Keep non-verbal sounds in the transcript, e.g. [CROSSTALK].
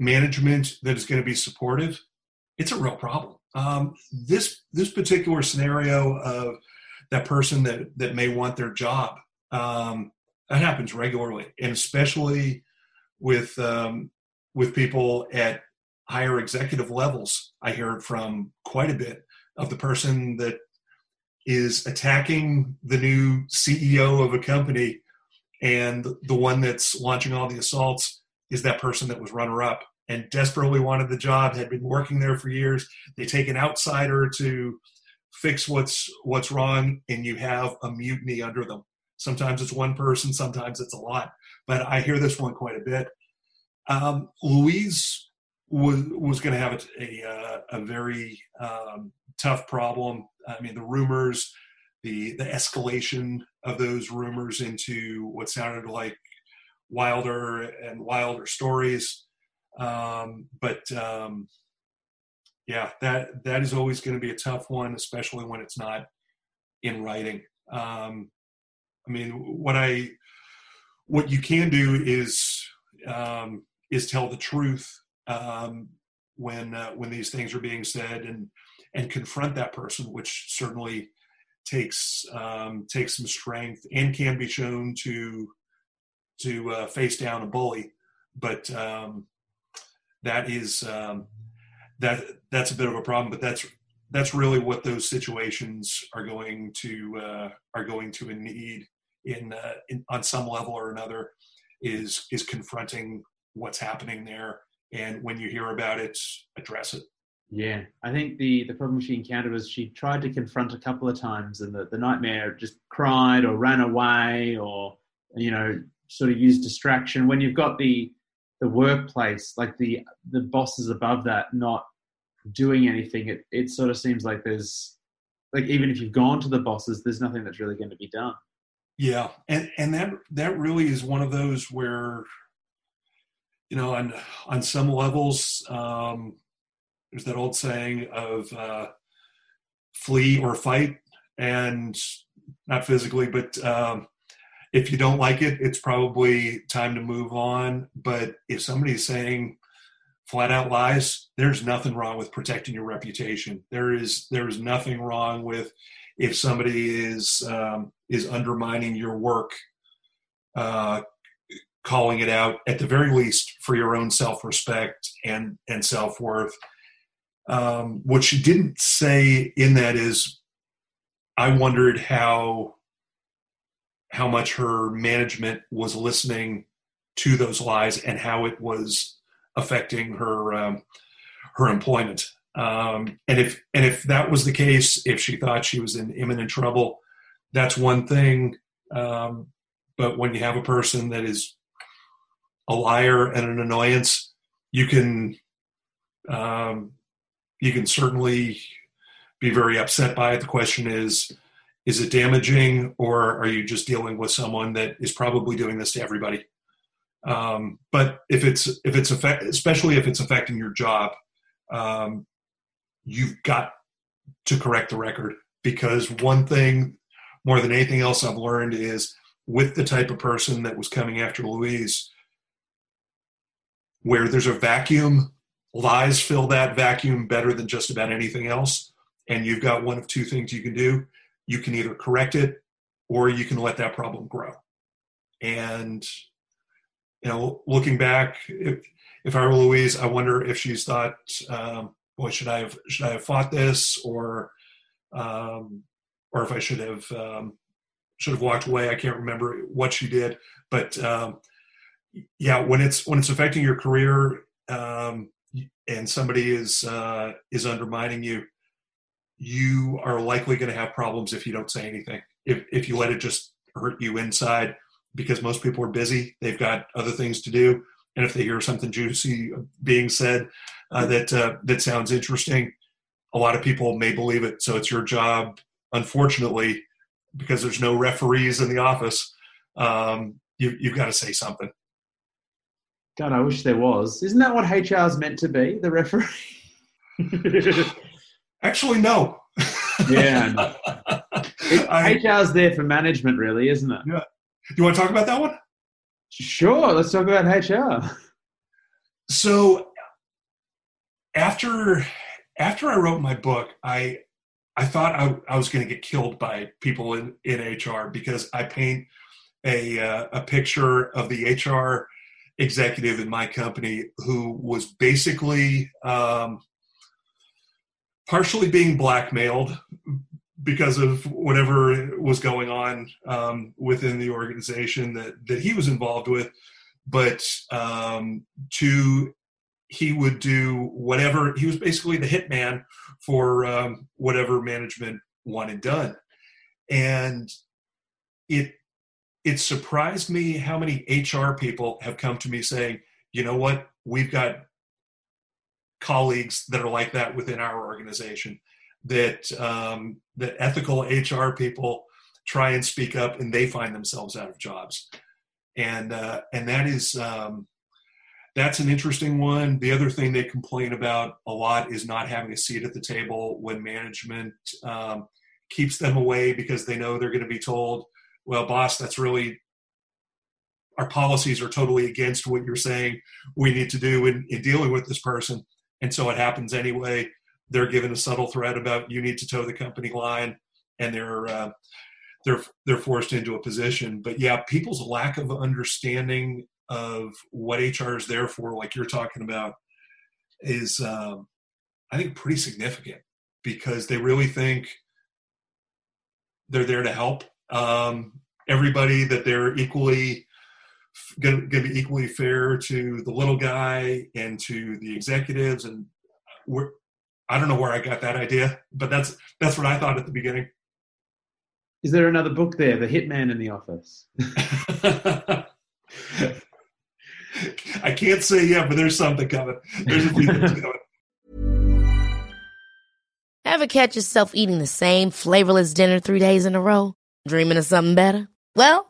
management that is going to be supportive, it's a real problem. Um, this this particular scenario of that person that that may want their job um, that happens regularly, and especially with um, with people at higher executive levels. I hear it from quite a bit of the person that is attacking the new CEO of a company and the one that's launching all the assaults is that person that was runner up and desperately wanted the job had been working there for years. They take an outsider to fix what's what's wrong and you have a mutiny under them. Sometimes it's one person sometimes it's a lot but i hear this one quite a bit. Um, louise was was going to have a, a, a very um, tough problem. I mean the rumors the the escalation of those rumors into what sounded like wilder and wilder stories. Um, but um, yeah that that is always going to be a tough one especially when it's not in writing. Um, i mean what i what you can do is um, is tell the truth um, when uh, when these things are being said and and confront that person which certainly takes um, takes some strength and can be shown to to uh, face down a bully. But um, that is um, that that's a bit of a problem. But that's that's really what those situations are going to uh, are going to need in, uh, in on some level or another is is confronting what's happening there and when you hear about it address it Yeah, I think the the problem she encountered was she tried to confront a couple of times, and the, the nightmare just cried or ran away or you know sort of use distraction. When you've got the the workplace, like the the bosses above that, not doing anything, it it sort of seems like there's like even if you've gone to the bosses, there's nothing that's really going to be done. Yeah, and and that that really is one of those where, you know, on on some levels, um, there's that old saying of uh, flee or fight, and not physically, but um, if you don't like it, it's probably time to move on. But if somebody's saying flat out lies, there's nothing wrong with protecting your reputation. There is there is nothing wrong with if somebody is um, is undermining your work, uh, calling it out at the very least for your own self respect and and self worth. Um, what she didn't say in that is, I wondered how how much her management was listening to those lies and how it was affecting her um, her employment. Um, and if and if that was the case, if she thought she was in imminent trouble, that's one thing. Um, but when you have a person that is a liar and an annoyance, you can um, you can certainly be very upset by it. The question is, is it damaging, or are you just dealing with someone that is probably doing this to everybody? Um, but if it's if it's especially if it's affecting your job, um, you've got to correct the record because one thing more than anything else I've learned is with the type of person that was coming after Louise, where there's a vacuum, lies fill that vacuum better than just about anything else. And you've got one of two things you can do. You can either correct it or you can let that problem grow. And, you know, looking back, if, if I were Louise, I wonder if she's thought, um, boy, should I have, should I have fought this or, um, or if I should have, um, should have walked away. I can't remember what she did, but um, yeah, when it's when it's affecting your career um, and somebody is uh, is undermining you, you are likely going to have problems if you don't say anything. If if you let it just hurt you inside, because most people are busy, they've got other things to do, and if they hear something juicy being said uh, that uh, that sounds interesting, a lot of people may believe it. So it's your job, unfortunately, because there's no referees in the office. Um, you, you've got to say something. God, I wish there was. Isn't that what HR is meant to be? The referee. [LAUGHS] Actually, no. yeah. [LAUGHS] I, HR's there for management, really, isn't it? Yeah. Do you want to talk about that one? Sure. Let's talk about HR. So after after I wrote my book, I I thought I, I was going to get killed by people in, in HR because I paint a uh, a picture of the HR executive in my company who was basically um, partially being blackmailed because of whatever was going on um, within the organization that, that he was involved with. But um, to he would do whatever he was basically the hitman for um, whatever management wanted done, and it it surprised me how many HR people have come to me saying, you know what, we've got colleagues that are like that within our organization. That um, that ethical HR people try and speak up, and they find themselves out of jobs, and uh, and that is um, that's an interesting one. The other thing they complain about a lot is not having a seat at the table when management um, keeps them away because they know they're going to be told well, boss, that's really our policies are totally against what you're saying we need to do in, in dealing with this person. And so it happens anyway. They're given a subtle threat about you need to toe the company line, and they're uh, they're they're forced into a position. But yeah, people's lack of understanding of what HR is there for, like you're talking about, is um, I think pretty significant because they really think they're there to help um, everybody that they're equally going to be equally fair to the little guy and to the executives and we're, I don't know where I got that idea, but that's that's what I thought at the beginning. Is there another book there, The Hitman in the Office? [LAUGHS] I can't say yet, but there's something coming. There's a few things coming. Ever catch yourself eating the same flavorless dinner three days in a row? Dreaming of something better? Well,